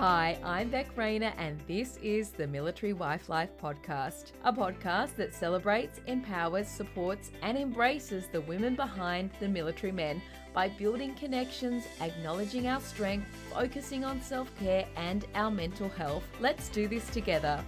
Hi, I'm Beck Rayner, and this is the Military Wife Life Podcast, a podcast that celebrates, empowers, supports, and embraces the women behind the military men by building connections, acknowledging our strength, focusing on self care and our mental health. Let's do this together.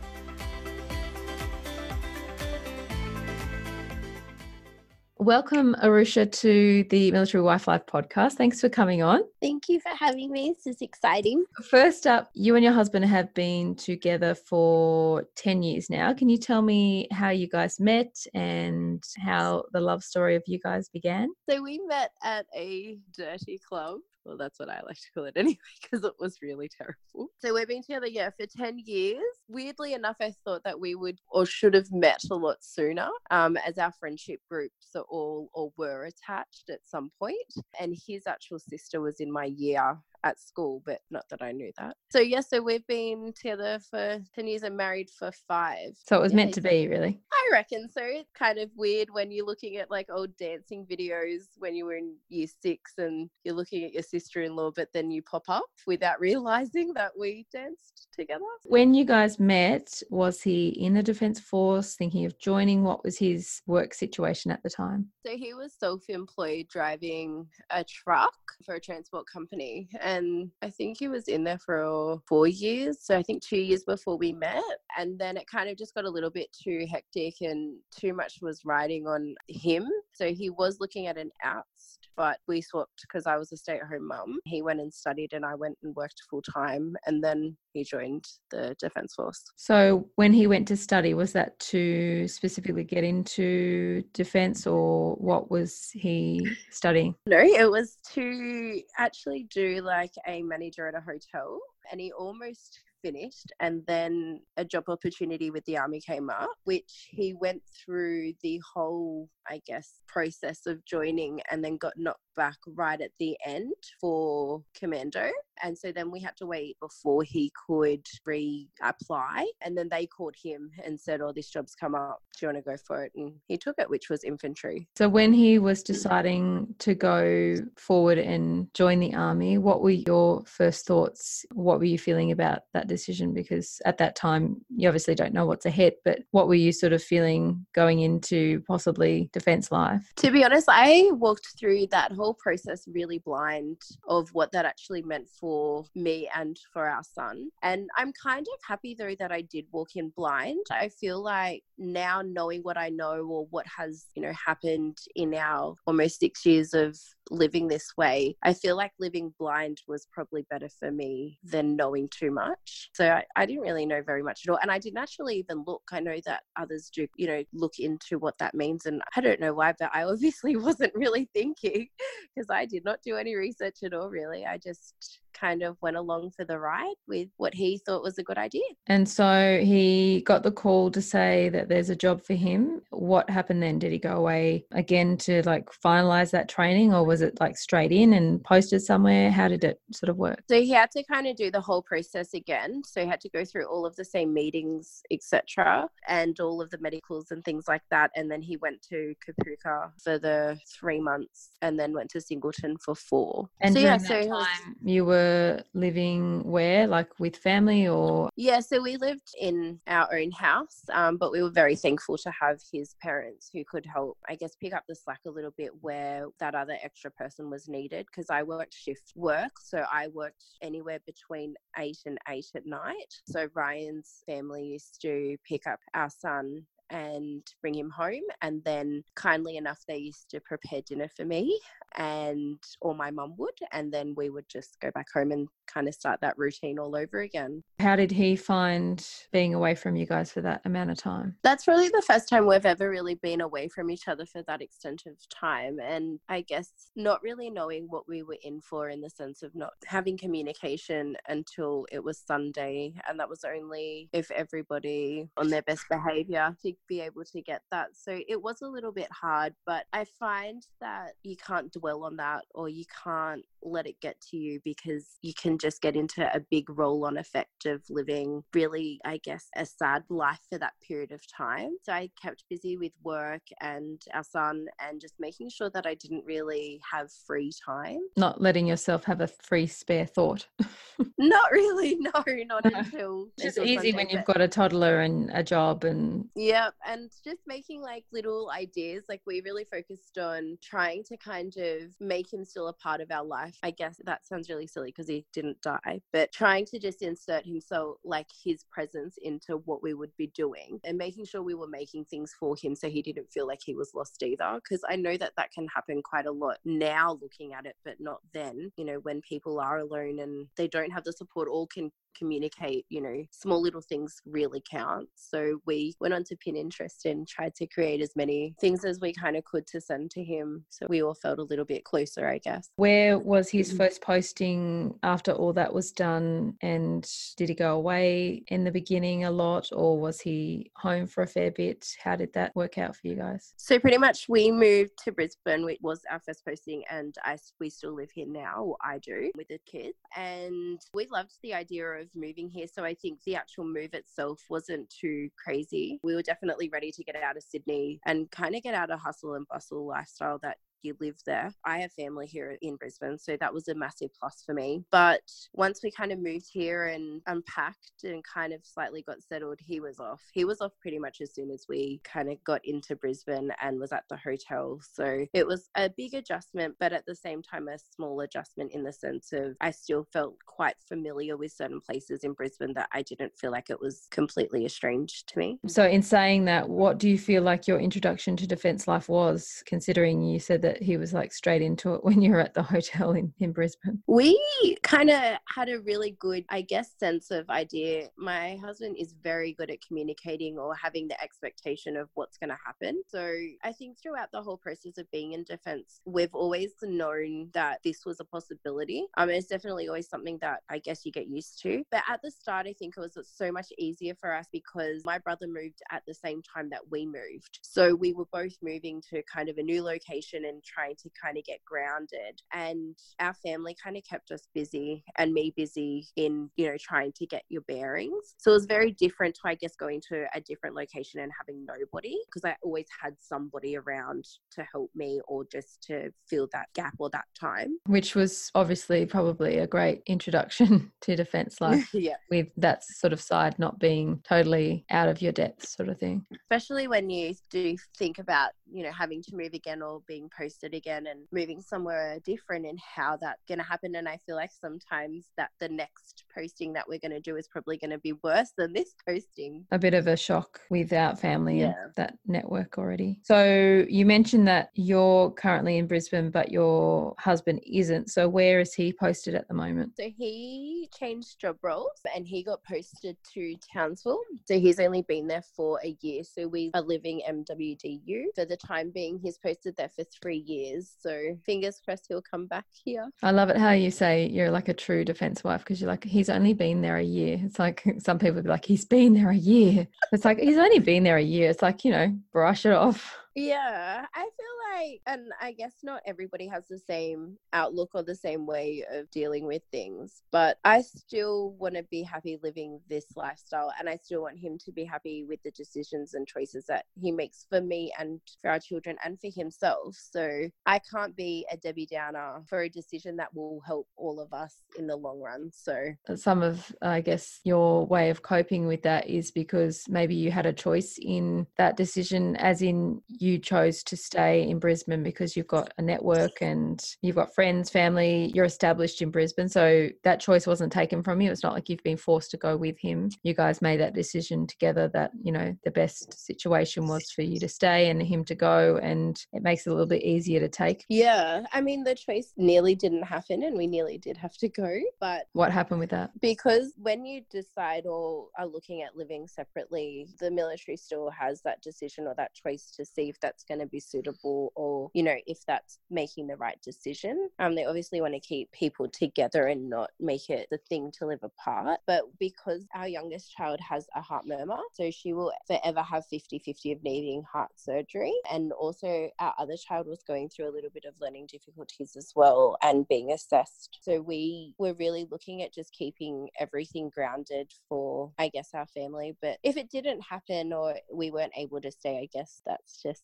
Welcome, Arusha, to the Military Wife Life podcast. Thanks for coming on. Thank you for having me. This is exciting. First up, you and your husband have been together for 10 years now. Can you tell me how you guys met and how the love story of you guys began? So, we met at a dirty club well, that's what I like to call it anyway, because it was really terrible. So we've been together, yeah, for 10 years. Weirdly enough, I thought that we would or should have met a lot sooner um, as our friendship groups are all or were attached at some point. And his actual sister was in my year at school, but not that I knew that. So yeah, so we've been together for ten years and married for five. So it was yeah, meant to be, really. I reckon so. It's kind of weird when you're looking at like old dancing videos when you were in year six and you're looking at your sister-in-law, but then you pop up without realizing that we danced together. When you guys met, was he in the defence force, thinking of joining? What was his work situation at the time? So he was self-employed driving a truck for a transport company. And and I think he was in there for four years. So I think two years before we met. And then it kind of just got a little bit too hectic and too much was riding on him. So he was looking at an outs but we swapped because I was a stay at home mum. He went and studied, and I went and worked full time, and then he joined the Defence Force. So, when he went to study, was that to specifically get into defence, or what was he studying? No, it was to actually do like a manager at a hotel, and he almost finished and then a job opportunity with the army came up which he went through the whole i guess process of joining and then got knocked back right at the end for commando. And so then we had to wait before he could reapply. And then they called him and said oh this job's come up. Do you want to go for it? And he took it which was infantry. So when he was deciding to go forward and join the army what were your first thoughts? What were you feeling about that decision? Because at that time you obviously don't know what's ahead but what were you sort of feeling going into possibly defense life? To be honest i walked through that whole process really blind of what that actually meant for me and for our son and i'm kind of happy though that i did walk in blind i feel like now knowing what i know or what has you know happened in our almost six years of living this way, I feel like living blind was probably better for me than knowing too much. So I, I didn't really know very much at all. And I didn't actually even look. I know that others do, you know, look into what that means. And I don't know why, but I obviously wasn't really thinking because I did not do any research at all, really. I just kind of went along for the ride with what he thought was a good idea. And so he got the call to say that there's a job for him. What happened then? Did he go away again to like finalize that training or was it like straight in and posted somewhere? How did it sort of work? So he had to kind of do the whole process again. So he had to go through all of the same meetings, etc., and all of the medicals and things like that. And then he went to Kapooka for the three months and then went to Singleton for four. And so, yeah, so time you were were living where, like with family or? Yeah, so we lived in our own house, um, but we were very thankful to have his parents who could help, I guess, pick up the slack a little bit where that other extra person was needed because I worked shift work. So I worked anywhere between eight and eight at night. So Ryan's family used to pick up our son and bring him home. And then, kindly enough, they used to prepare dinner for me and or my mum would and then we would just go back home and kind of start that routine all over again how did he find being away from you guys for that amount of time that's really the first time we've ever really been away from each other for that extent of time and i guess not really knowing what we were in for in the sense of not having communication until it was sunday and that was only if everybody on their best behavior to be able to get that. So it was a little bit hard, but I find that you can't dwell on that or you can't let it get to you because you can just get into a big roll on effect of living really, I guess, a sad life for that period of time. So I kept busy with work and our son and just making sure that I didn't really have free time. Not letting yourself have a free spare thought. not really, no, not until. It's just easy when you've got a toddler and a job and. Yeah, and just making like little ideas. Like we really focused on trying to kind of make him still a part of our life. I guess that sounds really silly because he didn't die, but trying to just insert himself, like his presence into what we would be doing and making sure we were making things for him so he didn't feel like he was lost either. Because I know that that can happen quite a lot now looking at it, but not then, you know, when people are alone and they don't have the support or can communicate, you know, small little things really count. So we went on to Pinterest and tried to create as many things as we kind of could to send to him. So we all felt a little bit closer, I guess. Where was his mm-hmm. first posting after all that was done? And did he go away in the beginning a lot or was he home for a fair bit? How did that work out for you guys? So pretty much we moved to Brisbane, which was our first posting, and I we still live here now, I do, with the kids. And we loved the idea of moving here. So I think the actual move itself wasn't too crazy. We were definitely ready to get out of Sydney and kind of get out of hustle and bustle lifestyle that you live there. I have family here in Brisbane, so that was a massive plus for me. But once we kind of moved here and unpacked and kind of slightly got settled, he was off. He was off pretty much as soon as we kind of got into Brisbane and was at the hotel. So it was a big adjustment, but at the same time, a small adjustment in the sense of I still felt quite familiar with certain places in Brisbane that I didn't feel like it was completely estranged to me. So, in saying that, what do you feel like your introduction to defence life was, considering you said that? That he was like straight into it when you were at the hotel in, in Brisbane? We kind of had a really good, I guess, sense of idea. My husband is very good at communicating or having the expectation of what's going to happen. So I think throughout the whole process of being in defense, we've always known that this was a possibility. Um, it's definitely always something that I guess you get used to. But at the start, I think it was so much easier for us because my brother moved at the same time that we moved. So we were both moving to kind of a new location and trying to kind of get grounded. And our family kind of kept us busy and me busy in, you know, trying to get your bearings. So it was very different to, I guess, going to a different location and having nobody because I always had somebody around to help me or just to fill that gap or that time. Which was obviously probably a great introduction to defense life. yeah. With that sort of side not being totally out of your depth, sort of thing. Especially when you do think about, you know, having to move again or being post posted again and moving somewhere different and how that's going to happen. And I feel like sometimes that the next posting that we're going to do is probably going to be worse than this posting. A bit of a shock without family yeah. and that network already. So you mentioned that you're currently in Brisbane, but your husband isn't. So where is he posted at the moment? So he changed job roles and he got posted to Townsville. So he's only been there for a year. So we are living MWDU. For the time being, he's posted there for three years. So fingers crossed he'll come back here. I love it how you say you're like a true defense wife because you're like, he's only been there a year. It's like some people be like, he's been there a year. It's like, he's only been there a year. It's like, you know, brush it off. Yeah, I feel like, and I guess not everybody has the same outlook or the same way of dealing with things, but I still want to be happy living this lifestyle and I still want him to be happy with the decisions and choices that he makes for me and for our children and for himself. So I can't be a Debbie Downer for a decision that will help all of us in the long run. So some of, I guess, your way of coping with that is because maybe you had a choice in that decision, as in, you chose to stay in Brisbane because you've got a network and you've got friends, family, you're established in Brisbane. So that choice wasn't taken from you. It's not like you've been forced to go with him. You guys made that decision together that, you know, the best situation was for you to stay and him to go. And it makes it a little bit easier to take. Yeah. I mean, the choice nearly didn't happen and we nearly did have to go. But what happened with that? Because when you decide or are looking at living separately, the military still has that decision or that choice to see if that's going to be suitable or, you know, if that's making the right decision. Um, they obviously want to keep people together and not make it the thing to live apart. But because our youngest child has a heart murmur, so she will forever have 50 50 of needing heart surgery. And also, our other child was going through a little bit of learning difficulties as well and being assessed. So we were really looking at just keeping everything grounded for, I guess, our family. But if it didn't happen or we weren't able to stay, I guess that's just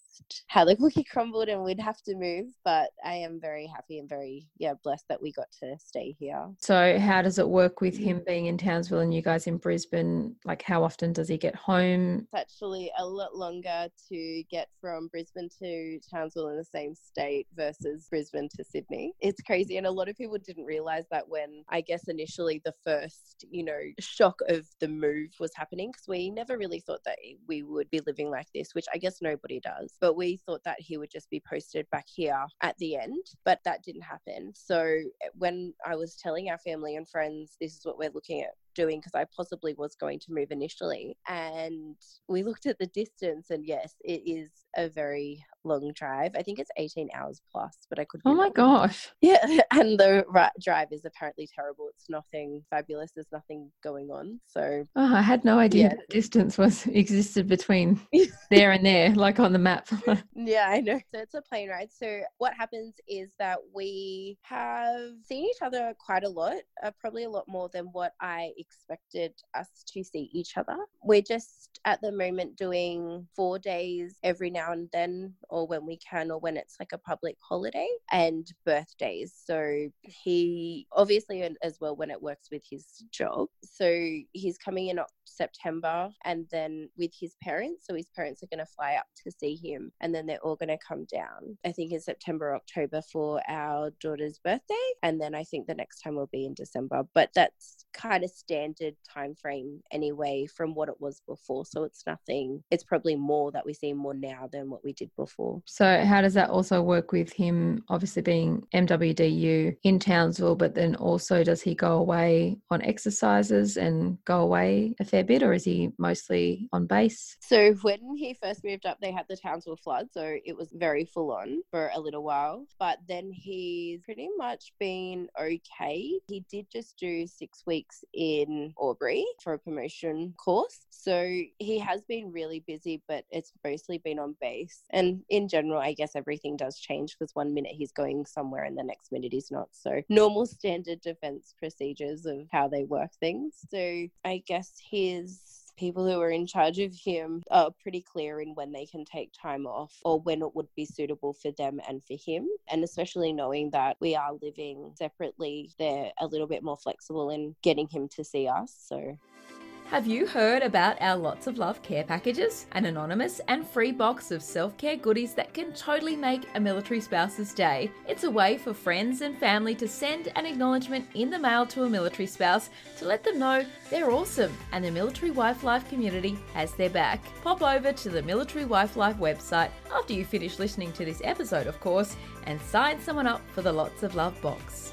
how the cookie crumbled and we'd have to move. But I am very happy and very, yeah, blessed that we got to stay here. So, how does it work with him being in Townsville and you guys in Brisbane? Like, how often does he get home? It's actually a lot longer to get from Brisbane to Townsville in the same state versus Brisbane to Sydney. It's crazy. And a lot of people didn't realize that when I guess initially the first, you know, shock of the move was happening because we never really thought that we would be living like this, which I guess nobody does. But we thought that he would just be posted back here at the end, but that didn't happen. So eh, when I was telling our family and friends, this is what we're looking at doing because I possibly was going to move initially. And we looked at the distance, and yes, it is a very long drive. I think it's 18 hours plus, but I could. Oh my gosh. Yeah. And the right drive is apparently terrible. It's nothing fabulous. There's nothing going on. So. Oh, I had no idea yeah. the distance was existed between there and there, like on the map. yeah, I know. So it's a plane ride. So what happens is that we have seen each other quite a lot, uh, probably a lot more than what I expected us to see each other. We're just at the moment doing four days every now and then, or when we can, or when it's like a public holiday, and birthdays. So he obviously, as well, when it works with his job. So he's coming in September and then with his parents. So his parents are going to fly up to see him and then they're all going to come down, I think in September, October for our daughter's birthday. And then I think the next time will be in December. But that's kind of standard time frame anyway from what it was before. So it's nothing, it's probably more that we see more now than what we did before. So, how does that also work with him obviously being MWDU in Townsville, but then also does he go away on exercises and go away a fair bit, or is he mostly on base? So, when he first moved up, they had the Townsville flood. So, it was very full on for a little while, but then he's pretty much been okay. He did just do six weeks in Albury for a promotion course. So he has been really busy, but it's mostly been on base. And in general, I guess everything does change because one minute he's going somewhere and the next minute he's not. So normal standard defense procedures of how they work things. So I guess his people who are in charge of him are pretty clear in when they can take time off or when it would be suitable for them and for him. And especially knowing that we are living separately, they're a little bit more flexible in getting him to see us. So have you heard about our Lots of Love care packages? An anonymous and free box of self care goodies that can totally make a military spouse's day. It's a way for friends and family to send an acknowledgement in the mail to a military spouse to let them know they're awesome and the Military Wife Life community has their back. Pop over to the Military Wife Life website after you finish listening to this episode, of course, and sign someone up for the Lots of Love box.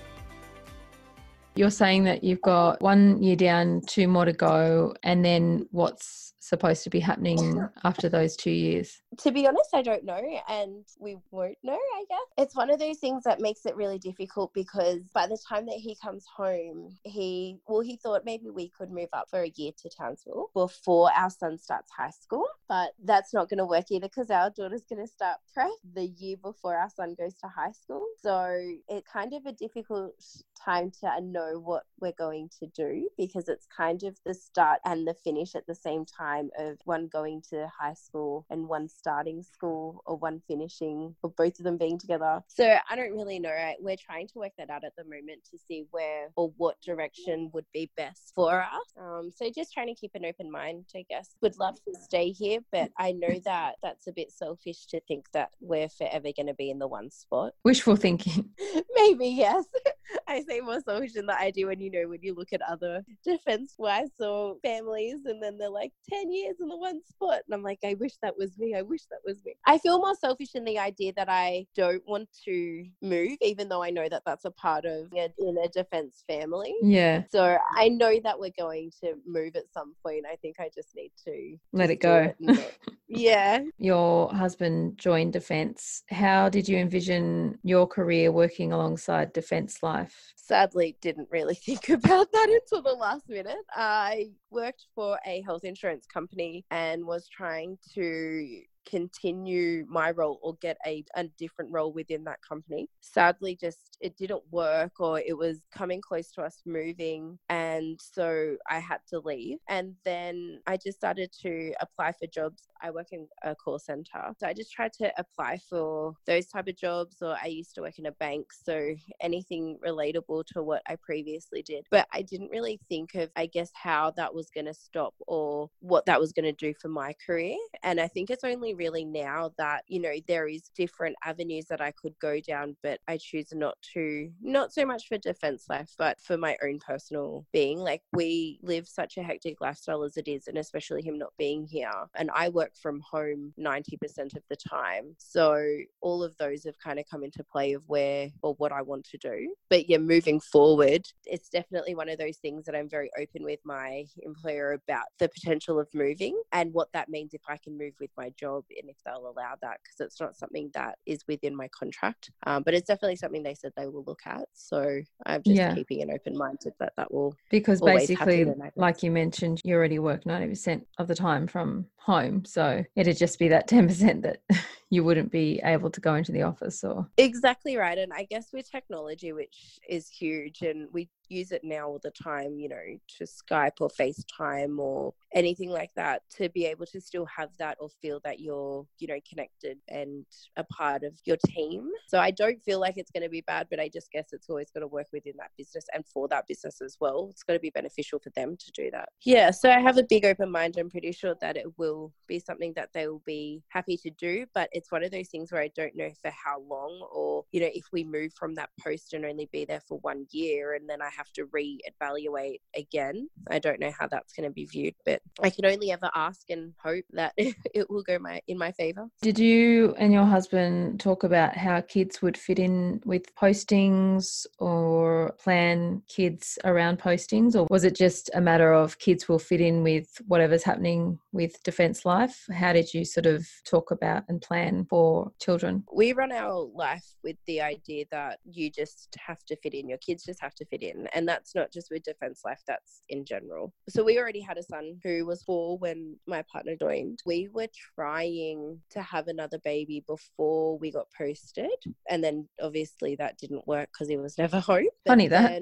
You're saying that you've got one year down, two more to go, and then what's supposed to be happening after those two years? To be honest, I don't know, and we won't know, I guess. It's one of those things that makes it really difficult because by the time that he comes home, he, well, he thought maybe we could move up for a year to Townsville before our son starts high school, but that's not going to work either because our daughter's going to start prep the year before our son goes to high school. So it's kind of a difficult time to know what we're going to do because it's kind of the start and the finish at the same time of one going to high school and one starting school or one finishing or both of them being together. So I don't really know. We're trying to work that out at the moment to see where or what direction would be best for us. Um, so just trying to keep an open mind, I guess. Would love to stay here, but I know that that's a bit selfish to think that we're forever going to be in the one spot. Wishful thinking. Maybe, yes. I say more selfish than that I do when you know when you look at other defense wives or families and then they're like 10 10 years in the one spot. And I'm like, I wish that was me. I wish that was me. I feel more selfish in the idea that I don't want to move, even though I know that that's a part of a, in a defense family. Yeah. So I know that we're going to move at some point. I think I just need to let it go. It yeah. Your husband joined defense. How did you envision your career working alongside defense life? Sadly didn't really think about that until the last minute. I worked for a health insurance company and was trying to continue my role or get a, a different role within that company. Sadly, just it didn't work or it was coming close to us moving. And so I had to leave. And then I just started to apply for jobs. I work in a call center. So I just tried to apply for those type of jobs or I used to work in a bank. So anything relatable to what I previously did. But I didn't really think of, I guess, how that was going to stop or what that was going to do for my career. And I think it's only really now that, you know, there is different avenues that I could go down, but I choose not to, not so much for defense life, but for my own personal being. Like we live such a hectic lifestyle as it is, and especially him not being here. And I work from home 90% of the time. So all of those have kind of come into play of where or what I want to do. But yeah, moving forward, it's definitely one of those things that I'm very open with my employer about the potential of moving and what that means if I can move with my job and if they'll allow that because it's not something that is within my contract. Um, but it's definitely something they said they will look at. So I'm just yeah. keeping an open mind to that that will because basically, like you mentioned, you already work ninety percent of the time from home, so it'd just be that ten percent that you wouldn't be able to go into the office or exactly right. And I guess with technology, which is huge, and we use it now all the time, you know, to Skype or FaceTime or anything like that, to be able to still have that or feel that you're, you know, connected and a part of your team. So I don't feel like it's going to be bad, but I just guess it's always going to work within that business and for that business as well. it's going to be beneficial for them to do that. Yeah. So I have a big open mind. I'm pretty sure that it will be something that they will be happy to do, but it's one of those things where I don't know for how long or, you know, if we move from that post and only be there for one year and then I have to re-evaluate again. I don't know how that's going to be viewed, but I can only ever ask and hope that it will go my in my favor. Did you and your husband talk about how kids would fit in with postings or plan kids around postings or was it just a matter of kids will fit in with whatever's happening with defense life? How did you sort of talk about and plan for children? We run our life with the idea that you just have to fit in. Your kids just have to fit in and that's not just with defense life that's in general. So we already had a son who was four when my partner joined. We were trying to have another baby before we got posted and then obviously that didn't work because he was never home. But funny that.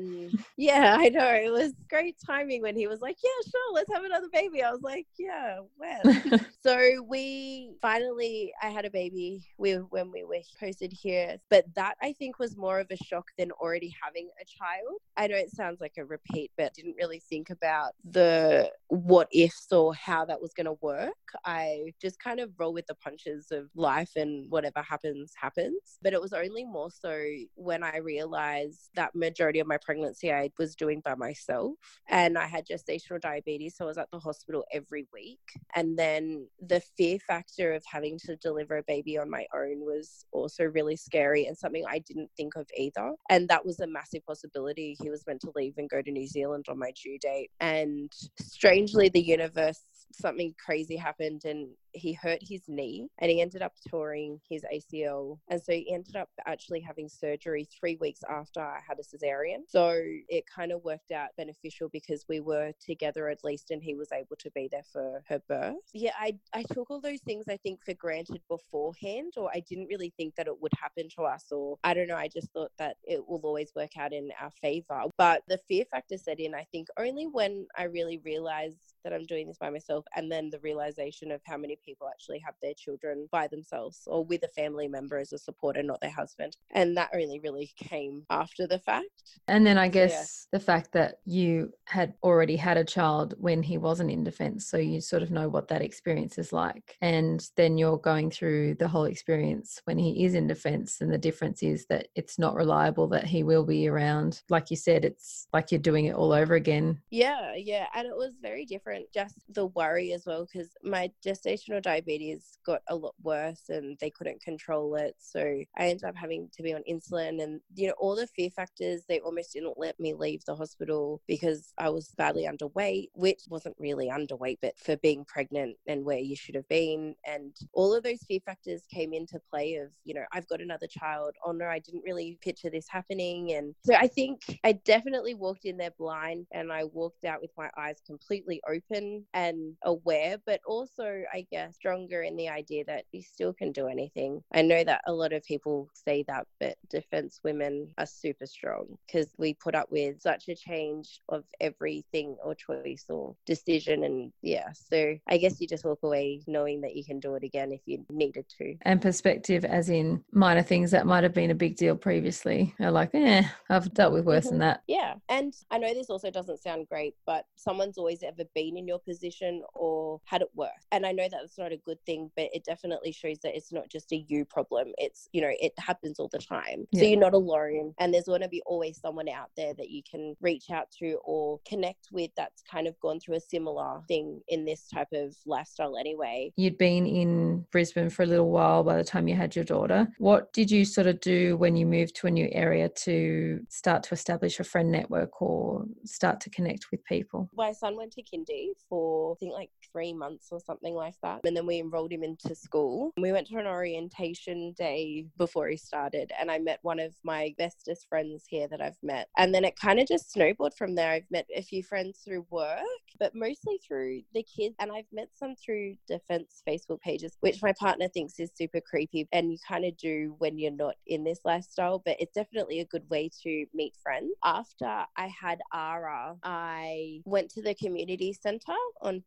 yeah i know it was great timing when he was like yeah sure let's have another baby. I was like yeah when? So we finally i had a baby we, when we were posted here but that i think was more of a shock than already having a child i know it sounds like a repeat, but didn't really think about the what ifs or how that was going to work. I just kind of roll with the punches of life and whatever happens, happens. But it was only more so when I realized that majority of my pregnancy I was doing by myself and I had gestational diabetes. So I was at the hospital every week. And then the fear factor of having to deliver a baby on my own was also really scary and something I didn't think of either. And that was a massive possibility. He was meant to leave and go to New Zealand on my due date. And strangely, the universe something crazy happened and he hurt his knee and he ended up touring his ACL. And so he ended up actually having surgery three weeks after I had a cesarean. So it kind of worked out beneficial because we were together at least and he was able to be there for her birth. Yeah, I, I took all those things I think for granted beforehand, or I didn't really think that it would happen to us, or I don't know, I just thought that it will always work out in our favor. But the fear factor set in, I think, only when I really realized that I'm doing this by myself and then the realization of how many people actually have their children by themselves or with a family member as a supporter, not their husband. And that only really came after the fact. And then I guess yeah. the fact that you had already had a child when he wasn't in defense. So you sort of know what that experience is like. And then you're going through the whole experience when he is in defense. And the difference is that it's not reliable that he will be around. Like you said, it's like you're doing it all over again. Yeah, yeah. And it was very different. Just the worry as well because my gestational diabetes got a lot worse and they couldn't control it. So I ended up having to be on insulin and, you know, all the fear factors, they almost didn't let me leave the hospital because I was badly underweight, which wasn't really underweight, but for being pregnant and where you should have been. And all of those fear factors came into play of, you know, I've got another child. Oh no, I didn't really picture this happening. And so I think I definitely walked in there blind and I walked out with my eyes completely open and aware, but also, I guess, stronger in the idea that you still can do anything. I know that a lot of people say that, but defense women are super strong because we put up with such a change of everything or choice or decision. And yeah, so I guess you just walk away knowing that you can do it again if you needed to. And perspective, as in minor things that might have been a big deal previously, are like, eh, I've dealt with worse than that. Yeah. And I know this also doesn't sound great, but someone's always ever been in your position or had it worse. And I know that's not a good thing, but it definitely shows that it's not just a you problem. It's, you know, it happens all the time. Yeah. So you're not alone. And there's going to be always someone out there that you can reach out to or connect with that's kind of gone through a similar thing in this type of lifestyle anyway. You'd been in Brisbane for a little while by the time you had your daughter. What did you sort of do when you moved to a new area to start to establish a friend network or start to connect with people? My son went to kindy for I think like three months or something like that. And then we enrolled him into school. We went to an orientation day before he started and I met one of my bestest friends here that I've met. And then it kind of just snowballed from there. I've met a few friends through work, but mostly through the kids. And I've met some through defense Facebook pages, which my partner thinks is super creepy. And you kind of do when you're not in this lifestyle, but it's definitely a good way to meet friends. After I had Ara, I went to the community center on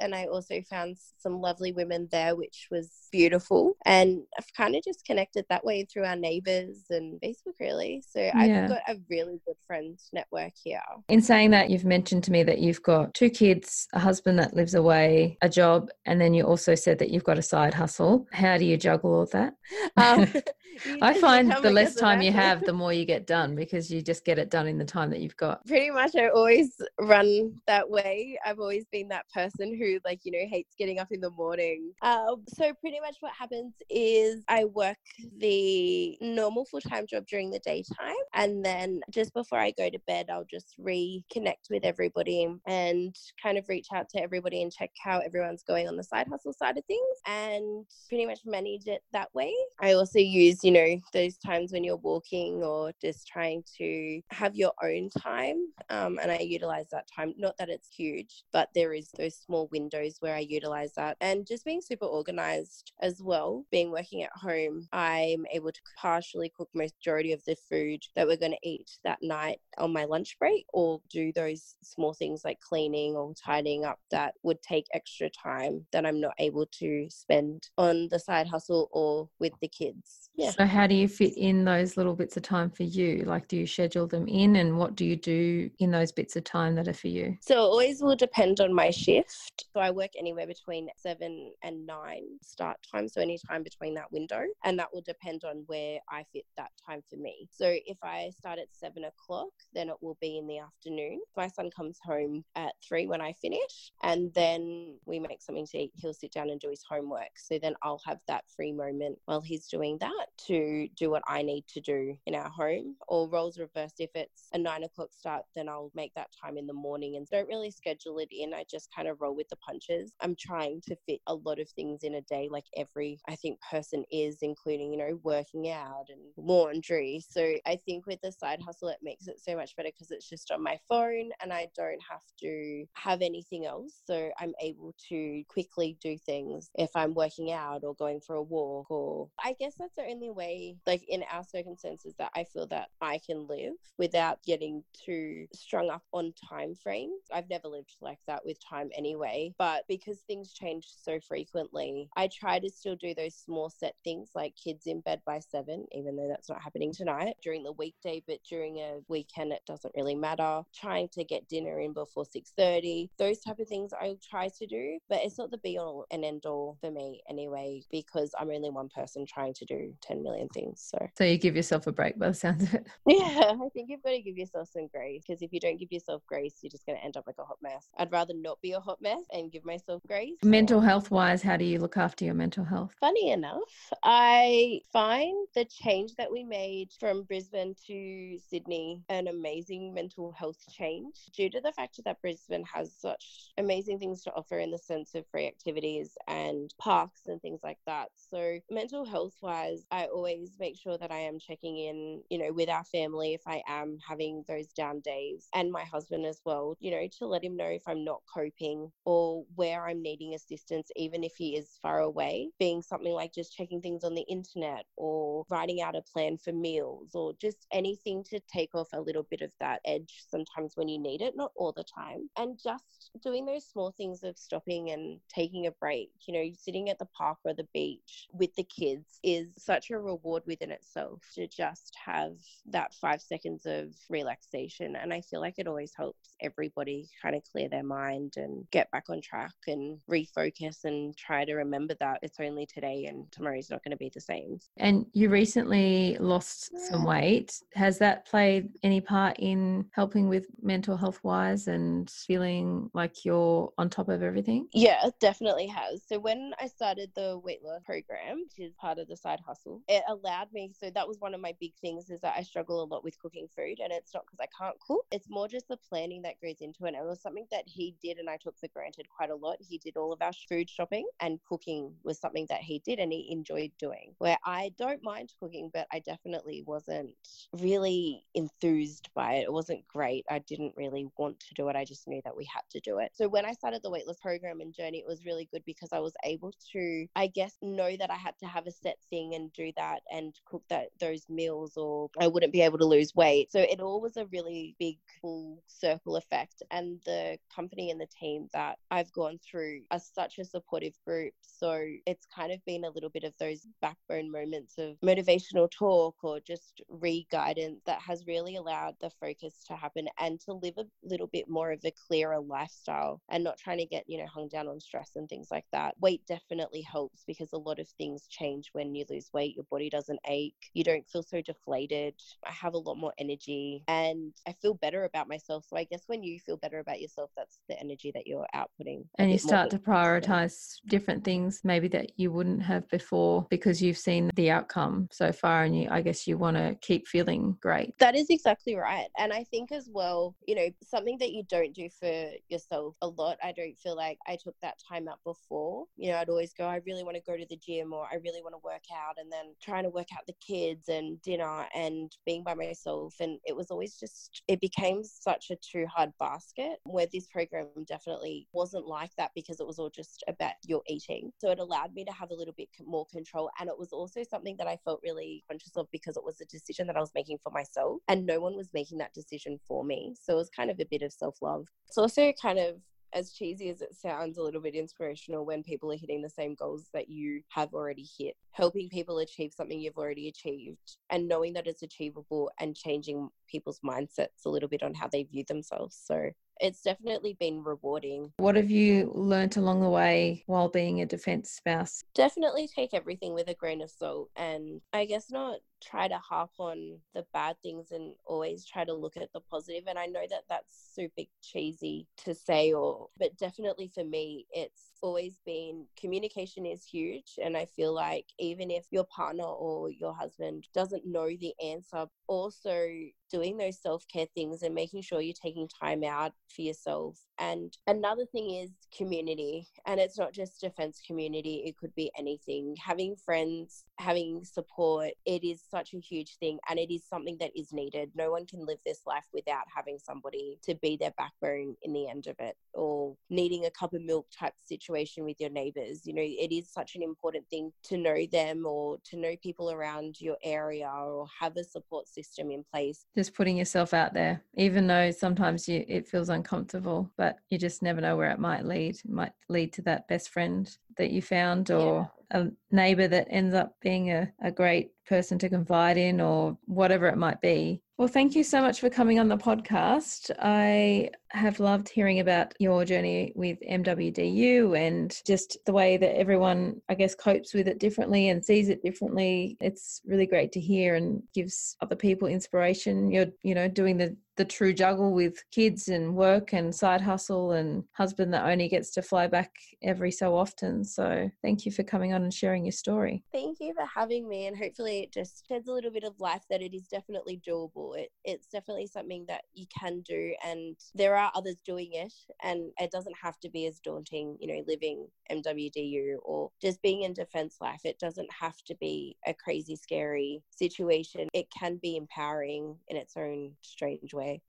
and I also found some lovely women there, which was beautiful. And I've kind of just connected that way through our neighbors and Facebook, really. So. I've got a really good friends network here. In saying that, you've mentioned to me that you've got two kids, a husband that lives away, a job, and then you also said that you've got a side hustle. How do you juggle all that? Um, I find the less time you have, the more you get done because you just get it done in the time that you've got. Pretty much, I always run that way. I've always been that person who, like, you know, hates getting up in the morning. Uh, so, pretty much what happens is I work the normal full time job during the daytime. And then just before I go to bed, I'll just reconnect with everybody and kind of reach out to everybody and check how everyone's going on the side hustle side of things and pretty much manage it that way. I also use you know, those times when you're walking or just trying to have your own time. Um, and I utilize that time. Not that it's huge, but there is those small windows where I utilize that. And just being super organized as well, being working at home, I'm able to partially cook majority of the food that we're going to eat that night on my lunch break or do those small things like cleaning or tidying up that would take extra time that I'm not able to spend on the side hustle or with the kids. Yeah. So, how do you fit in those little bits of time for you? Like, do you schedule them in, and what do you do in those bits of time that are for you? So, it always will depend on my shift. So, I work anywhere between seven and nine start time. So, any time between that window, and that will depend on where I fit that time for me. So, if I start at seven o'clock, then it will be in the afternoon. My son comes home at three when I finish, and then we make something to eat. He'll sit down and do his homework. So, then I'll have that free moment while he's doing that to do what I need to do in our home, or roles reversed. If it's a nine o'clock start, then I'll make that time in the morning and don't really schedule it in. I just kind of roll with the punches. I'm trying to fit a lot of things in a day, like every, I think, person is, including, you know, working out and laundry. So I think with the side hustle, it makes it so much better because it's just on my phone and I don't have to have anything else. So I'm able to quickly do things if I'm working out or going for a walk, or I guess that's the only way, like in our circumstances, that I feel that I can live without getting too strung up on time frames. I've never lived like that with time anyway, but because things change so frequently, I try to still do those small set things like kids in bed by seven, even though that's not happening tonight during the weekday, but during a weekend it doesn't really matter. Trying to get dinner in before 6:30, those type of things I try to do, but it's not the be all and end all for me anyway because I'm only one person trying to do 10 10 million things. So, so you give yourself a break by the sounds of it. Yeah, I think you've got to give yourself some grace because if you don't give yourself grace, you're just going to end up like a hot mess. I'd rather not be a hot mess and give myself grace. Mental health wise, how do you look after your mental health? Funny enough, I find the change that we made from Brisbane to Sydney an amazing mental health change due to the fact that Brisbane has such amazing things to offer in the sense of free activities and parks and things like that. So, mental health wise, I always make sure that I am checking in, you know, with our family if I am having those down days and my husband as well, you know, to let him know if I'm not coping or where I'm needing assistance, even if he is far away, being something like just checking things on the internet or writing out a plan for meals or just anything to take off a little bit of that edge sometimes when you need it, not all the time. And just doing those small things of stopping and taking a break, you know, sitting at the park or the beach with the kids is such a reward within itself to just have that five seconds of relaxation. And I feel like it always helps everybody kind of clear their mind and get back on track and refocus and try to remember that it's only today and tomorrow's not going to be the same. And you recently lost some weight. Has that played any part in helping with mental health wise and feeling like you're on top of everything? Yeah, definitely has. So when I started the weight loss program, which is part of the side hustle, it allowed me. So that was one of my big things is that I struggle a lot with cooking food, and it's not because I can't cook. It's more just the planning that goes into it. And it was something that he did, and I took for granted quite a lot. He did all of our food shopping, and cooking was something that he did, and he enjoyed doing. Where I don't mind cooking, but I definitely wasn't really enthused by it. It wasn't great. I didn't really want to do it. I just knew that we had to do it. So when I started the weight loss program and journey, it was really good because I was able to, I guess, know that I had to have a set thing and do that and cook that those meals, or I wouldn't be able to lose weight. So it all was a really big full circle effect. And the company and the team that I've gone through are such a supportive group. So it's kind of been a little bit of those backbone moments of motivational talk or just re guidance that has really allowed the focus to happen and to live a little bit more of a clearer lifestyle and not trying to get, you know, hung down on stress and things like that. Weight definitely helps because a lot of things change when you lose weight. Your body doesn't ache, you don't feel so deflated. I have a lot more energy and I feel better about myself. So I guess when you feel better about yourself, that's the energy that you're outputting. And you start to prioritize different things maybe that you wouldn't have before because you've seen the outcome so far and you I guess you want to keep feeling great. That is exactly right. And I think as well, you know, something that you don't do for yourself a lot, I don't feel like I took that time out before. You know, I'd always go, I really want to go to the gym or I really want to work out and then trying to work out the kids and dinner and being by myself. And it was always just, it became such a too hard basket where this program definitely wasn't like that because it was all just about your eating. So it allowed me to have a little bit more control. And it was also something that I felt really conscious of because it was a decision that I was making for myself and no one was making that decision for me. So it was kind of a bit of self love. It's also kind of as cheesy as it sounds, a little bit inspirational when people are hitting the same goals that you have already hit. Helping people achieve something you've already achieved and knowing that it's achievable and changing people's mindsets a little bit on how they view themselves. So it's definitely been rewarding. What have you learnt along the way while being a defense spouse? Definitely take everything with a grain of salt and I guess not try to harp on the bad things and always try to look at the positive and I know that that's super cheesy to say or but definitely for me it's always been communication is huge and I feel like even if your partner or your husband doesn't know the answer also doing those self-care things and making sure you're taking time out for yourself. And another thing is community and it's not just defense community it could be anything. Having friends having support it is such a huge thing and it is something that is needed. No one can live this life without having somebody to be their backbone in the end of it or needing a cup of milk type situation with your neighbors you know it is such an important thing to know them or to know people around your area or have a support system in place just putting yourself out there even though sometimes you, it feels uncomfortable but you just never know where it might lead it might lead to that best friend that you found or yeah. a neighbor that ends up being a, a great person to confide in or whatever it might be well, thank you so much for coming on the podcast. I have loved hearing about your journey with MWDU and just the way that everyone, I guess, copes with it differently and sees it differently. It's really great to hear and gives other people inspiration. You're, you know, doing the the true juggle with kids and work and side hustle and husband that only gets to fly back every so often. So thank you for coming on and sharing your story. Thank you for having me and hopefully it just sheds a little bit of life that it is definitely doable. It, it's definitely something that you can do and there are others doing it and it doesn't have to be as daunting, you know, living MWDU or just being in defense life. It doesn't have to be a crazy scary situation. It can be empowering in its own strange way.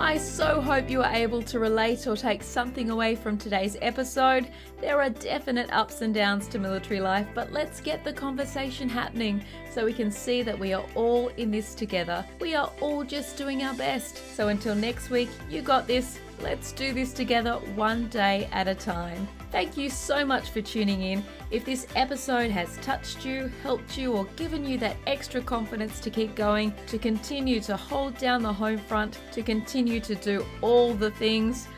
I so hope you are able to relate or take something away from today's episode. There are definite ups and downs to military life, but let's get the conversation happening so we can see that we are all in this together. We are all just doing our best. So until next week, you got this. Let's do this together one day at a time. Thank you so much for tuning in. If this episode has touched you, helped you, or given you that extra confidence to keep going, to continue to hold down the home front, to continue to do all the things,